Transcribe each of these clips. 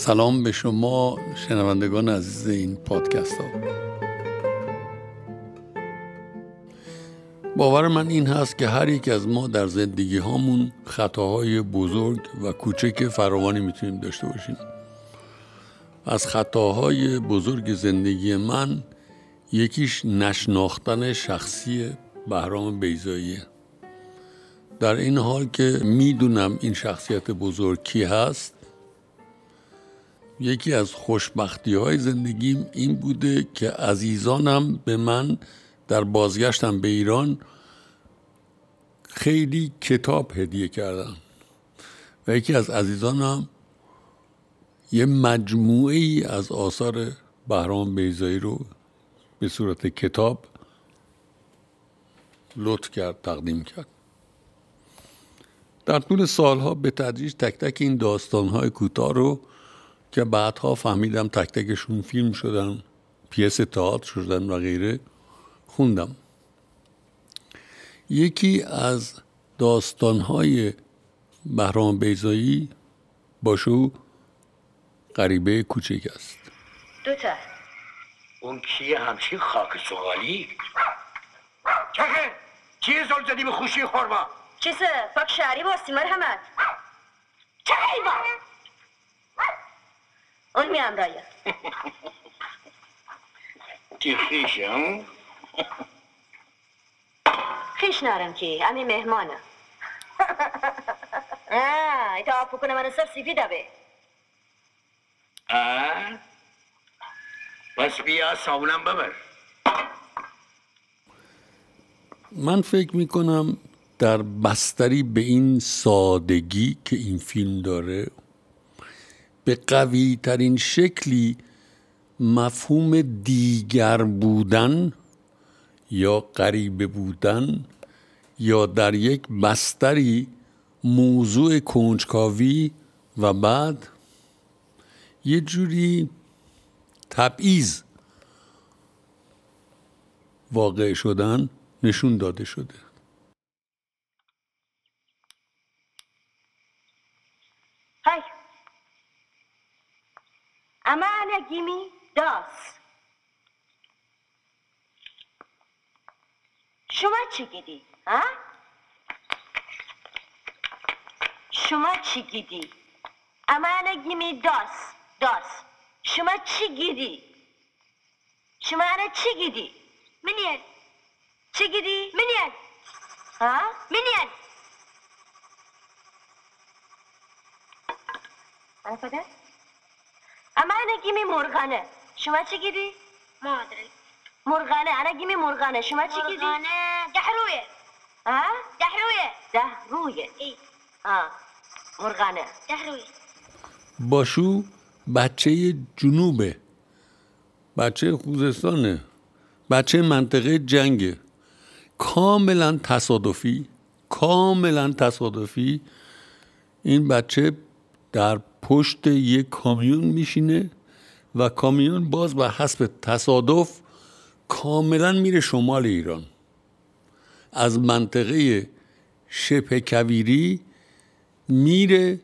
سلام به شما شنوندگان عزیز این پادکست ها. باور من این هست که هر یک از ما در زندگی هامون خطاهای بزرگ و کوچک فراوانی می‌تونیم داشته باشیم. از خطاهای بزرگ زندگی من یکیش نشناختن شخصی بهرام بیزاییه در این حال که می‌دونم این شخصیت بزرگ کی هست یکی از خوشبختی های زندگیم این بوده که عزیزانم به من در بازگشتم به ایران خیلی کتاب هدیه کردن. و یکی از عزیزانم یه مجموعه ای از آثار بهرام بیزایی رو به صورت کتاب لطف کرد تقدیم کرد. در طول سالها به تدریج تک تک این داستانهای کوتاه رو که بعدها فهمیدم تک تکشون فیلم شدن پیس تئاتر شدن و غیره خوندم. یکی از داستانهای بهرام بیزایی باشو غریبه کوچک است. دوتا. اون کیه همچین خاک سوالی؟ چه چیه زل زدی به خوشی خورما؟ چیسه فاک شعری باستی مرحمت. چه حیوان اون میام رایا چی خیشم خیش نارم که امی مهمانه آه ایتا آفو کنه من سر سیفیده به آه پس بیا صابونم ببر من فکر می کنم در بستری به این سادگی که این فیلم داره به قوی ترین شکلی مفهوم دیگر بودن یا غریبه بودن یا در یک بستری موضوع کنجکاوی و بعد یه جوری تبعیض واقع شدن نشون داده شده. های اما انا گیمی داس شما چی گیدی؟ ها؟ شما چی گیدی؟ اما انا گیمی داس داس شما چی گیدی؟ شما انا چی گیدی؟ منین گیمی مرغانه شما چی گیدی؟ ما ادري مرغانه انا گیمی مرغانه شما چی گیدی؟ مرغانة دحروية ها؟ دحروية ده رویه اي ها مرغانه دحروية باشو بچه جنوبه بچه خوزستانه بچه منطقه جنگه کاملا تصادفی کاملا تصادفی این بچه در پشت یک کامیون میشینه و کامیون باز بر حسب تصادف کاملا میره شمال ایران. از منطقه شبه کویری میره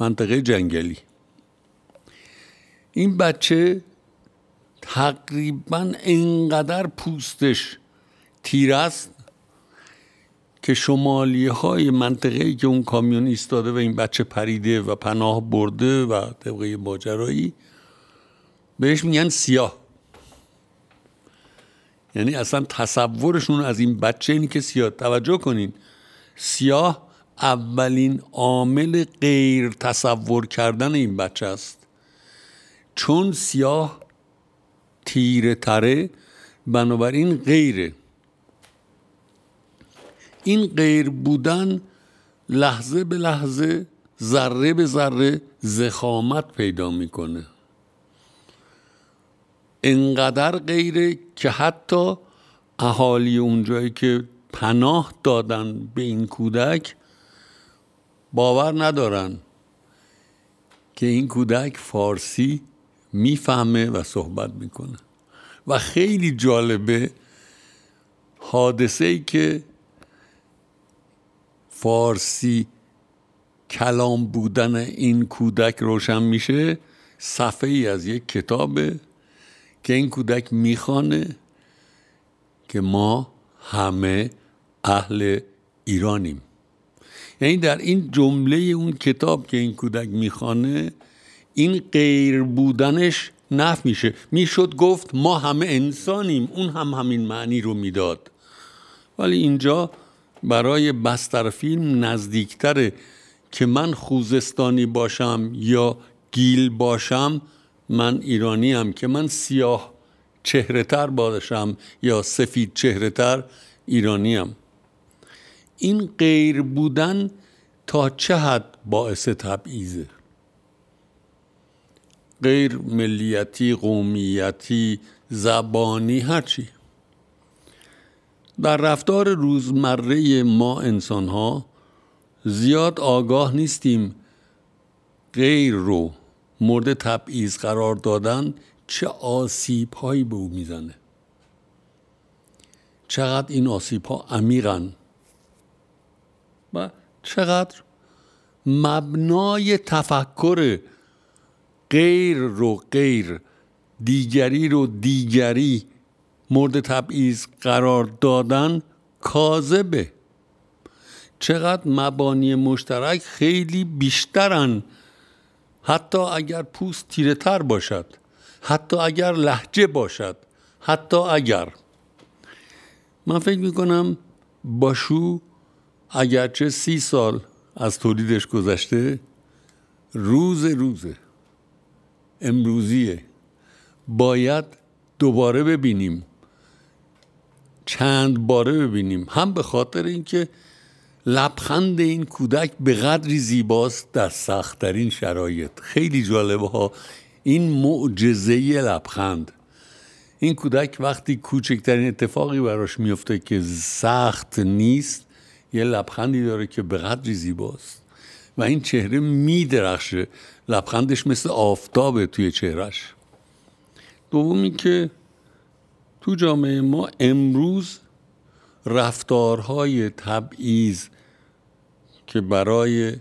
منطقه جنگلی. این بچه تقریبا انقدر پوستش تیر است که شمالی های منطقه ای که اون کامیون ایستاده و این بچه پریده و پناه برده و طبقه ماجرایی بهش میگن سیاه. یعنی اصلا تصورشون از این بچه اینی که سیاه. توجه کنین سیاه اولین عامل غیر تصور کردن این بچه است. چون سیاه تیره تره بنابراین غیره. این غیر بودن لحظه به لحظه ذره به ذره زخامت پیدا می‌کنه. انقدر غیره که حتی اهالی اونجایی که پناه دادن به این کودک باور ندارن که این کودک فارسی می‌فهمه و صحبت می‌کنه. و خیلی جالبه حادثه ای که فارسی کلام بودن این کودک روشن میشه صفحه ای از یک کتابه که این کودک می‌خوانه که ما همه اهل ایرانیم. یعنی در این جمله اون کتاب که این کودک می‌خوانه این غیر بودنش نف میشه. می‌شد گفت ما همه انسانیم اون هم همین معنی رو می‌داد. ولی اینجا برای بستر فیلم نزدیکتره که من خوزستانی باشم یا گیل باشم من ایرانی هم که من سیاه چهره تر باشم یا سفید چهره تر ایرانی هم. این غیر بودن تا چه حد باعث تبعیضه غیر ملیتی قومیتی زبانی هرچی در رفتار روزمره ما انسان ها زیاد آگاه نیستیم غیر رو مورد تبعیض قرار دادن چه آسیب هایی به او می‌زنه. چقدر این آسیب ها عمیقن و چقدر مبنای تفکر غیر رو غیر دیگری رو دیگری مورد تبعیض قرار دادن کاذبه. چقدر مبانی مشترک خیلی بیشترن. حتی اگر پوست تیره تر باشد حتی اگر لحجه باشد حتی اگر. من فکر می‌کنم باشو اگرچه سی سال از تولیدش گذشته روز روزه امروزیه. باید دوباره ببینیم چند باره ببینیم. هم به خاطر اینکه لبخند این کودک به قدری زیباست در سختترین شرایط. خیلی جالبه ها این معجزه لبخند. این کودک وقتی کوچکترین اتفاقی براش میفته که سخت نیست یه لبخندی داره که به قدری زیباست. و این چهره میدرخشه. لبخندش مثل آفتابه توی چهرش دومی که تو جامعه ما امروز رفتارهای تبعیض که برای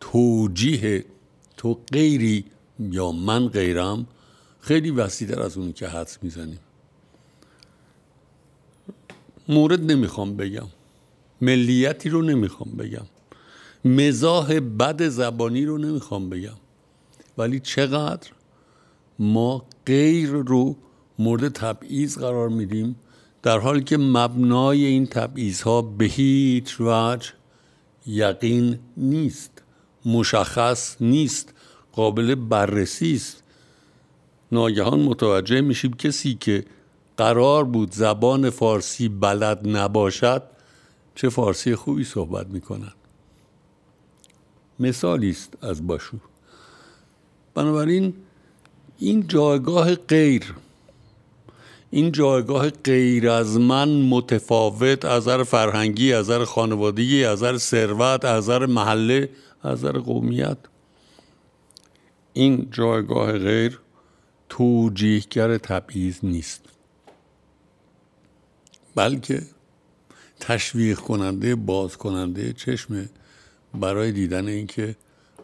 توجیه تو غیری یا من غیرم خیلی وسیعتر از اونی که حدس می‌زنیم. مورد نمی‌خوام بگم. ملیتی رو نمی‌خوام بگم. مزاح بد زبانی رو نمی‌خوام بگم. ولی چقدر ما غیر رو مورد تبعیض قرار میدیم در حالی که مبنای این تبعیض ها به هیچ وجه یقین نیست مشخص نیست قابل بررسی است. ناگهان متوجه میشیم کسی که قرار بود زبان فارسی بلد نباشد چه فارسی خوبی صحبت می‌کنند مثالی است از باشو بنابراین این جایگاه غیر این جایگاه غیر از من متفاوت از نظر فرهنگی از نظر خانوادگی از نظر ثروت از نظر محله از نظر قومیت. این جایگاه غیر توجیهگر تبعیض نیست. بلکه تشویق کننده باز کننده چشم برای دیدن اینکه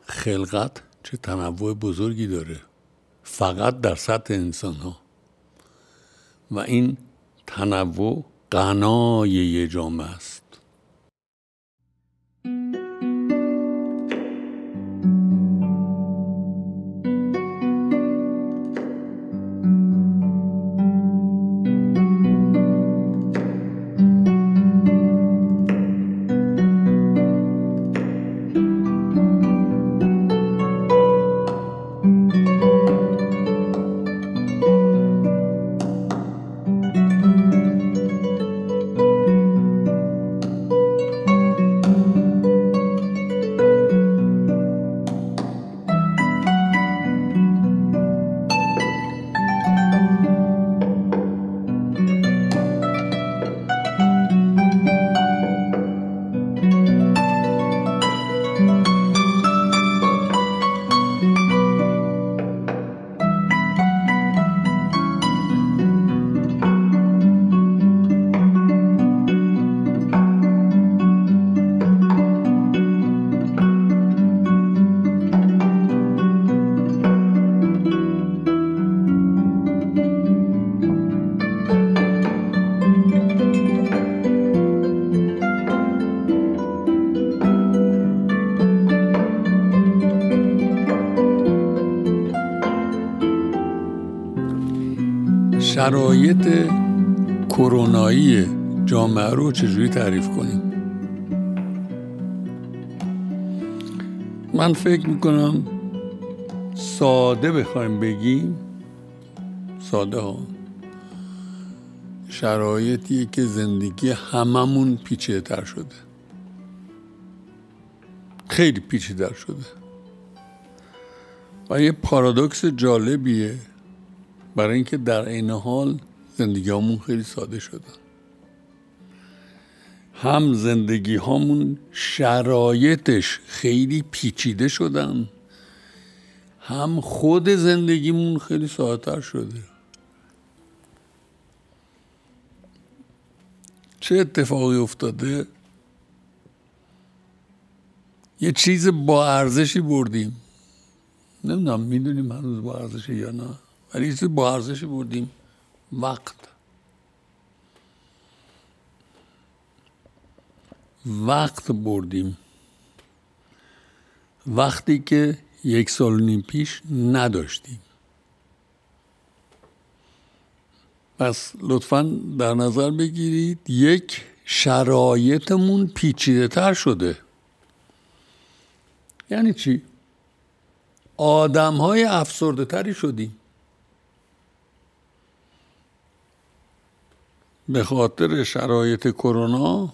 خلقت چه تنوع بزرگی داره. فقط در سطح انسان ها و این تنوع غنای یه جامعه است. شرایط کرونایی جامعه رو چجوری تعریف کنیم؟ من فکر می‌کنم ساده بخوایم بگیم ساده ها شرایطیه که زندگی هممون پیچیده تر شده. خیلی پیچیده شده. و یه پارادوکس جالبیه برای اینکه در عین حال زندگی همون خیلی ساده شدن. هم زندگی هامون شرایطش خیلی پیچیده شدن هم خود زندگیمون خیلی ساده شده. چه اتفاقی افتاده؟ یه چیز با ارزشی بردیم. نمی‌دونم می‌دونیم هنوز با ارزشی یا نه. ولی چیز با ارزشی بردیم. وقت. وقت بردیم. وقتی که یک سال نیم پیش نداشتیم. پس لطفا در نظر بگیرید یک شرایطمون پیچیده تر شده. یعنی چی؟ آدم های افسرده تری شدیم. به خاطر شرایط کرونا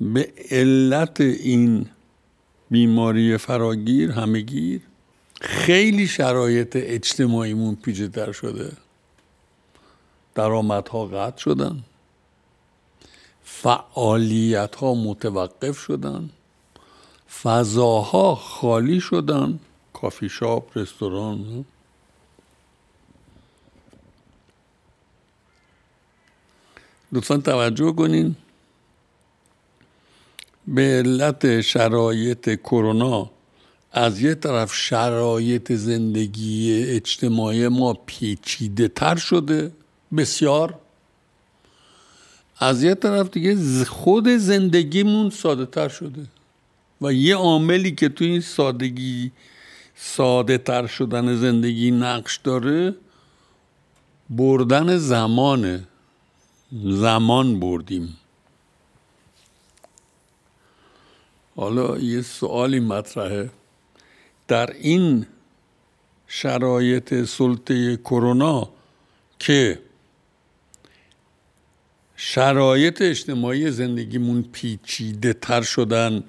به علت این بیماری فراگیر همگیر خیلی شرایط اجتماعیمون پیچیده‌تر شده. درآمدها قطع شدن. فعالیت ها متوقف شدن. فضاها خالی شدن. کافی شاپ رستوران لطفا توجه کنین. به علت شرایط کرونا از یه طرف شرایط زندگی اجتماعی ما پیچیده تر شده بسیار. از یه طرف دیگه خود زندگیمون ساده تر شده و یه عاملی که تو این سادگی ساده تر شدن زندگی نقش داره بردن زمانه. زمان بردیم. حالا یه سوالی مطرحه. در این شرایط سلطه کرونا که شرایط اجتماعی زندگیمون پیچیده تر شدن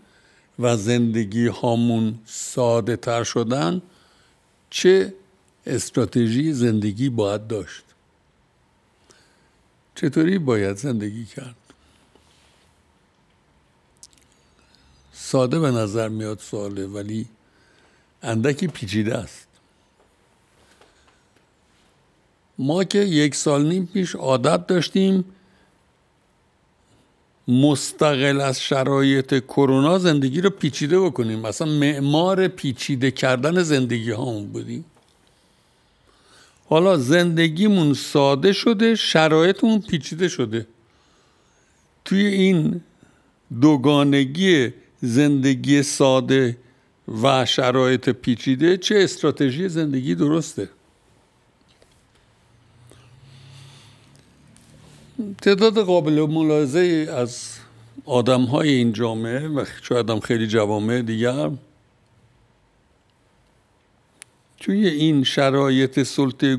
و زندگی هامون ساده تر شدن چه استراتژی زندگی باید داشت؟ چطوری باید زندگی کرد؟ ساده به نظر میاد سواله ولی اندکی پیچیده است. ما که یک سال نیم پیش عادت داشتیم مستقل از شرایط کرونا زندگی رو پیچیده بکنیم. مثلا معمار پیچیده کردن زندگی هامون بودیم. حالا زندگیمون ساده شده شرایطمون پیچیده شده. توی این دوگانگی زندگی ساده و شرایط پیچیده چه استراتژی زندگی درسته؟ تعداد قابل ملاحظه از آدم های این جامعه و شاید هم خیلی جوامع دیگر توی این شرایط سلطه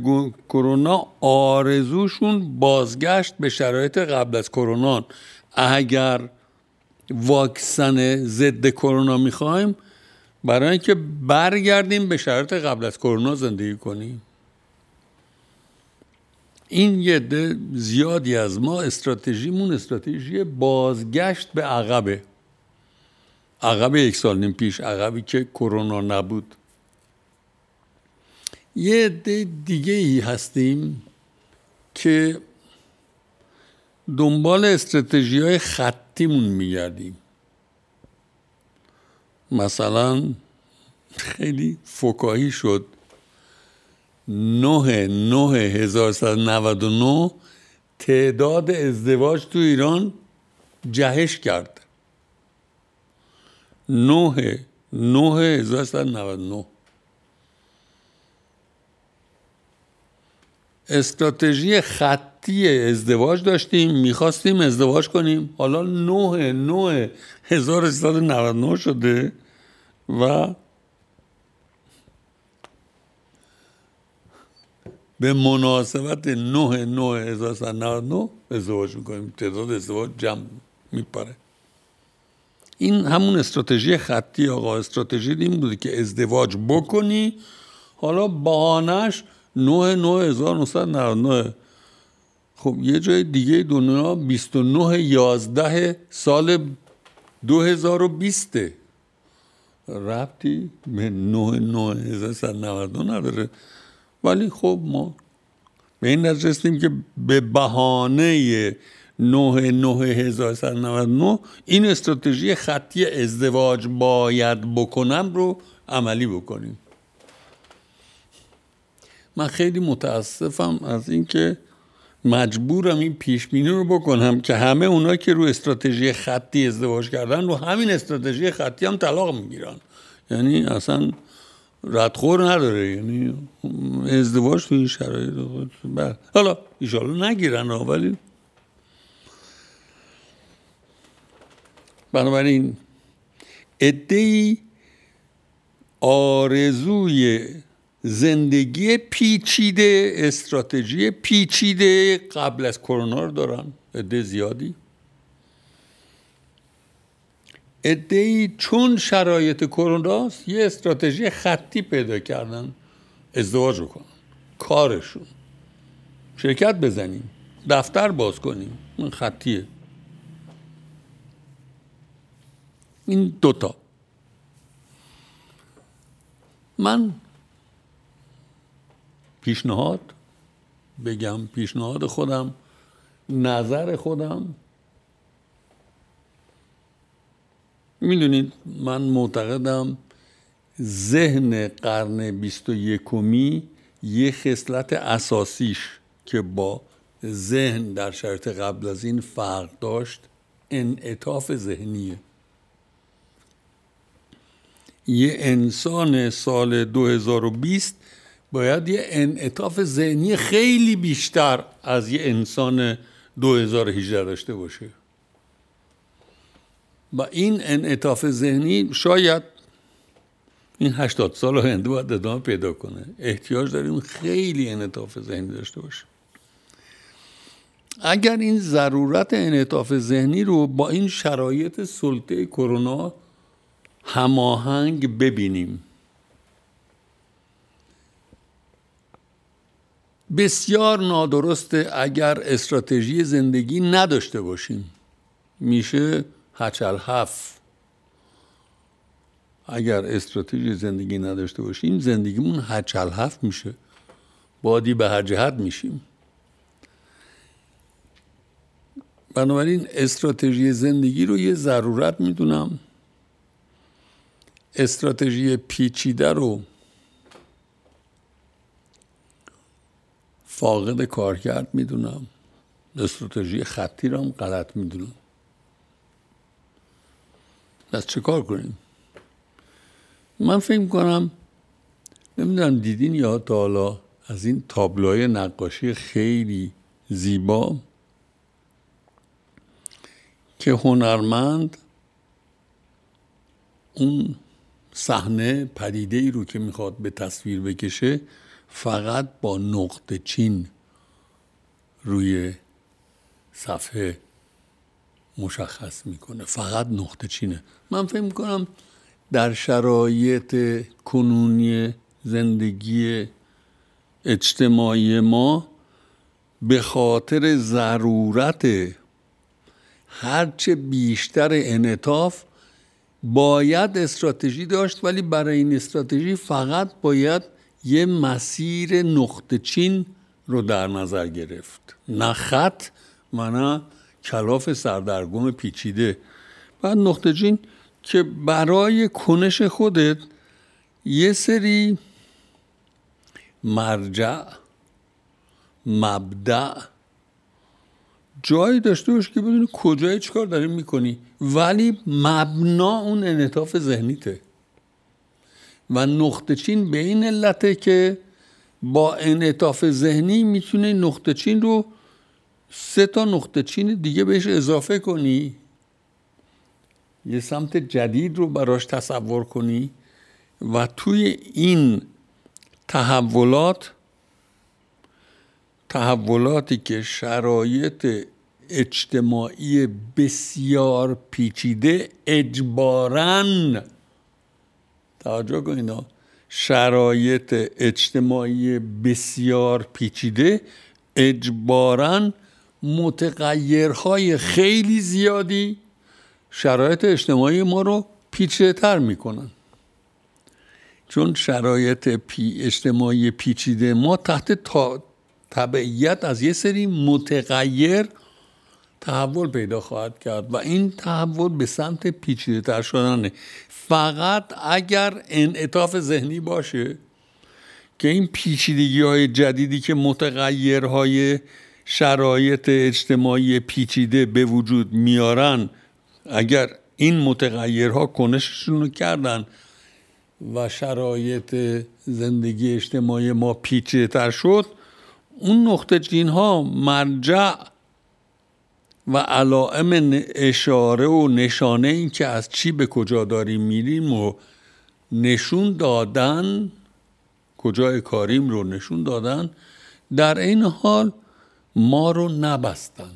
کرونا آرزوشون بازگشت به شرایط قبل از کرونا. اگر واکسن ضد کرونا می‌خوایم برای اینکه برگردیم به شرایط قبل از کرونا زندگی کنیم. این یه زیادی از ما استراتژیمون استراتژی بازگشت به عقبه. عقب یک سال نیم پیش عقبی که کرونا نبود. یه ده دیگه ای هستیم که دنبال استراتژی های خطیمون میگردیم. مثلا خیلی فکاهی شد. 9 9 1199 تعداد ازدواج تو ایران جهش کرد. 9 9 1199 استراتژی خطی ازدواج داشتیم می‌خواستیم ازدواج کنیم. حالا 9 9 1399 شده و به مناسبت 9 9 1399 ازدواج می‌کنیم. تعداد ازدواج جمع میپره. این همون استراتژی خطی آقا. استراتژی این بوده که ازدواج بکنی حالا بهانش 9 9 1999 خب یه جای دیگه دنیا 29 11 سال 2020 ربطی به 9 9 1999 نداره. ولی خب ما به این رسیدیم که به بهانه 9 9 این استراتژی خطی ازدواج باید بکنم رو عملی بکنیم. من خیلی متاسفم از اینکه مجبورم این پیش بینی رو بکنم که همه اونا که رو استراتژی خطی ازدواج کردن رو همین استراتژی خطی هم طلاق می‌گیرن یعنی اصلا ردخور نداره یعنی ازدواج تو این شرایط بله. حالا ایشالا نگیرن ولی بنابراین ادهی آرزوی زندگی پیچیده استراتژی پیچیده قبل از کرونا رو دارن عده زیادی. ادهی چون شرایط کرونا یه استراتژی خطی پیدا کردن. ازدواج رو کنن کارشون. شرکت بزنیم. دفتر باز کنیم. این خطیه. این دوتا. من پیشنهاد؟ بگم پیشنهاد خودم. نظر خودم. می‌دونید من معتقدم ذهن قرن بیست و یکمی یه خصلت اساسیش که با ذهن در شرط قبل از این فرق داشت انعطاف ذهنیه. یه انسان سال 2020 باید یه انعطاف ذهنی خیلی بیشتر از یه انسان 2018 داشته باشه. و این انعطاف ذهنی شاید این 80 سال آینده باید ادامه پیدا کنه. احتیاج داریم خیلی انعطاف ذهنی داشته باشه اگر این ضرورت انعطاف ذهنی رو با این شرایط سلطه کرونا هماهنگ ببینیم بسیار نادرسته اگر استراتژی زندگی نداشته باشیم. میشه هچل هفت. اگر استراتژی زندگی نداشته باشیم زندگیمون هچل هفت میشه. بادی به هر جهت میشیم. بنابراین استراتژی زندگی رو یه ضرورت می‌دونم. استراتژی پیچیده رو فاقد کارکرد می‌دونم. استراتژی خطی رو هم غلط می‌دونم. پس چه کار کنیم؟ من فکر کنم نمی‌دونم دیدین یا تا حالا از این تابلوهای نقاشی خیلی زیبا که هنرمند اون صحنه پدیده ای رو که می‌خواد به تصویر بکشه فقط با نقطه چین روی صفحه مشخص می‌کنه. فقط نقطه چینه. من فکر می‌کنم در شرایط کنونی زندگی اجتماعی ما به خاطر ضرورت هرچه بیشتر انعطاف باید استراتژی داشت ولی برای این استراتژی فقط باید یه مسیر نقطه چین رو در نظر گرفت. نه خط و نه کلاف سردرگم پیچیده. بعد نقطه چین که برای کنش خودت یه سری مرجع مبدع جایی داشته باش که بدونی کجای چیکار داری می‌کنی. ولی مبنا اون انعطاف ذهنیته. و نقطه چین به این علته که با انعطاف ذهنی می‌تونه نقطه چین رو سه تا نقطه چین دیگه بهش اضافه کنی. یه سمت جدید رو براش تصور کنی و توی این تحولات تحولاتی که شرایط اجتماعی بسیار پیچیده اجبارن توجه کنید. شرایط اجتماعی بسیار پیچیده. اجبارا متغیرهای خیلی زیادی شرایط اجتماعی ما رو پیچیده تر می‌کنن. چون شرایط پی اجتماعی پیچیده ما تحت تبعیت از یه سری متغیر تحول پیدا خواهد کرد و این تحول به سمت پیچیده تر شدنه. فقط اگر انعطاف ذهنی باشه که این پیچیدگی های جدیدی که متغیرهای شرایط اجتماعی پیچیده به وجود میارن اگر این متغیرها کنششون رو کردن و شرایط زندگی اجتماعی ما پیچیده تر شد اون نقطه جین ها مرجع و علائم اشاره و نشانه این که از چی به کجا داریم میریم و نشون دادن کجای کاریم رو نشون دادن در این حال ما رو نبستن.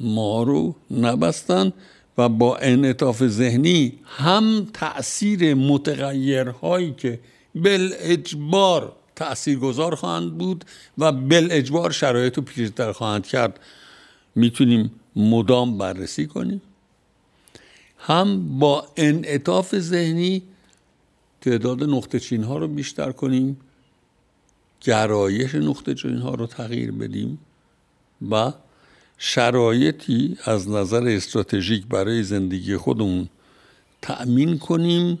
ما رو نبستن و با انعطاف ذهنی هم تأثیر متغیرهایی که بل اجبار گذار خواهند بود و بل اجبار شرایط رو پیشتر خواهند کرد. می‌تونیم مدام بررسی کنیم. هم با انعطاف ذهنی تعداد نقطه چین ها رو بیشتر کنیم گرایش نقطه چین ها رو تغییر بدیم و شرایطی از نظر استراتژیک برای زندگی خودمون تأمین کنیم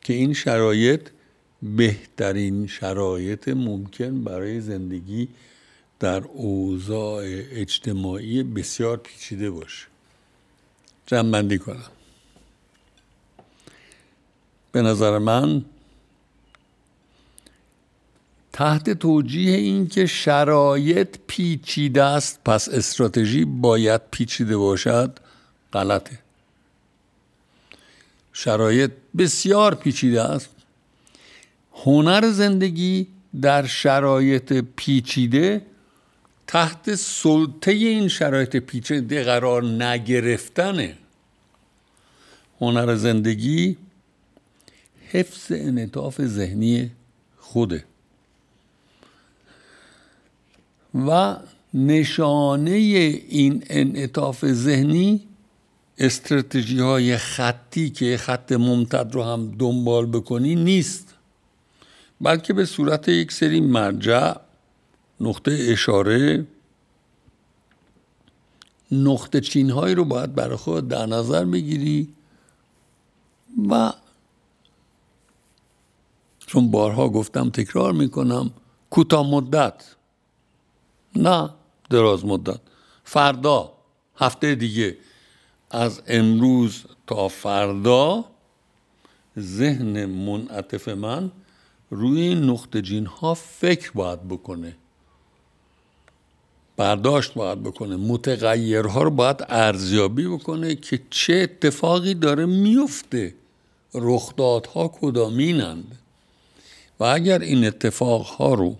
که این شرایط بهترین شرایط ممکن برای زندگی در اوضاع اجتماعی بسیار پیچیده باشه. جمع کنم. به نظر من تحت توجیه اینکه شرایط پیچیده است پس استراتژی باید پیچیده باشد غلطه. شرایط بسیار پیچیده است. هنر زندگی در شرایط پیچیده تحت سلطه این شرایط پیچیده قرار نگرفتنه. هنر زندگی حفظ انعطاف ذهنی خوده و نشانه این انعطاف ذهنی استراتژی های خطی که خط ممتد رو هم دنبال بکنی نیست. بلکه به صورت یک سری مرجع نقطه اشاره نقطه چین هایی رو باید برای خود در نظر بگیری و چون بارها گفتم تکرار می‌کنم کوتاه مدت. نه دراز مدت. فردا هفته دیگه. از امروز تا فردا ذهن منعطف من روی این نقطه ها فکر باید بکنه. برداشت باید بکنه. متغیرها رو باید ارزیابی بکنه که چه اتفاقی داره میفته. رخدادها کدامینند؟ و اگر این اتفاقها رو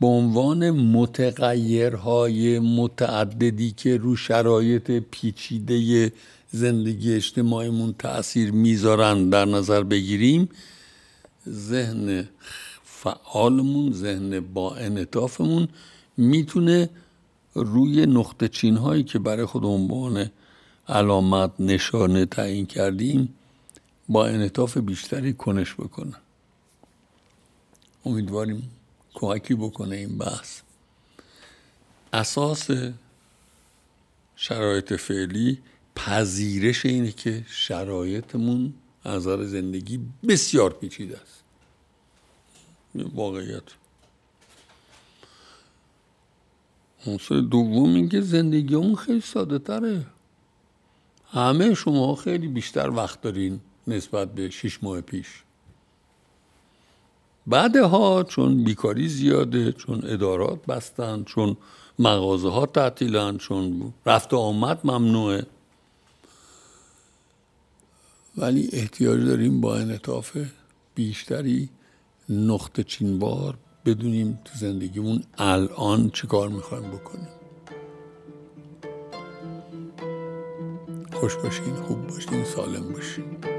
به عنوان متغیرهای متعددی که رو شرایط پیچیده زندگی اجتماعیمون تاثیر می‌ذارن در نظر بگیریم ذهن فعالمون ذهن با انعطافمون می‌تونه روی نقطه چین هایی که برای خود عنوان علامت نشانه تعیین کردیم با انعطاف بیشتری کنش بکنه. امیدواریم کمکی بکنه این بحث. اساس شرایط فعلی پذیرش اینه که شرایطمون از زندگی بسیار پیچیده است. واقعیت. عنصر دوم اینکه زندگی اون خیلی ساده تره. همه شما خیلی بیشتر وقت دارین نسبت به شش ماه پیش. بعدها چون بیکاری زیاده چون ادارات بستن چون مغازه ها تعطیلن چون رفت آمد ممنوعه. ولی احتیاج داریم با انعطاف بیشتری نقطه چینبار بدونیم تو زندگیمون الان چی کار می‌خوایم بکنیم. خوش باشین خوب باشین سالم باشین.